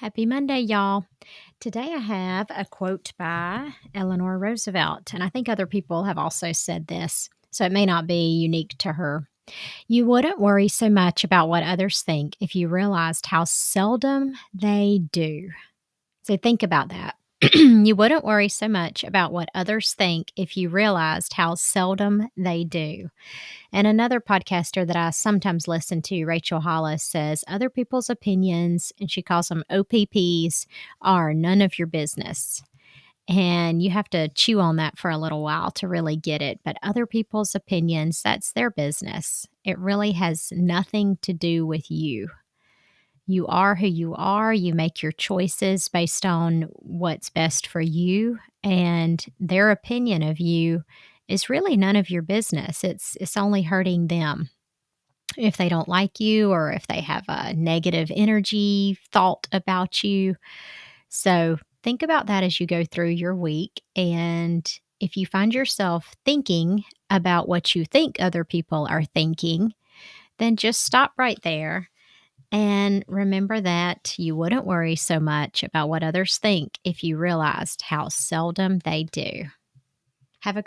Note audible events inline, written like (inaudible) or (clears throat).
Happy Monday, y'all. Today I have a quote by Eleanor Roosevelt, and I think other people have also said this, so it may not be unique to her. You wouldn't worry so much about what others think if you realized how seldom they do. So think about that. (clears throat) you wouldn't worry so much about what others think if you realized how seldom they do. And another podcaster that I sometimes listen to, Rachel Hollis, says other people's opinions, and she calls them OPPs, are none of your business. And you have to chew on that for a little while to really get it. But other people's opinions, that's their business. It really has nothing to do with you. You are who you are. You make your choices based on what's best for you, and their opinion of you is really none of your business. It's it's only hurting them. If they don't like you or if they have a negative energy thought about you. So, think about that as you go through your week and if you find yourself thinking about what you think other people are thinking, then just stop right there and remember that you wouldn't worry so much about what others think if you realized how seldom they do. Have a great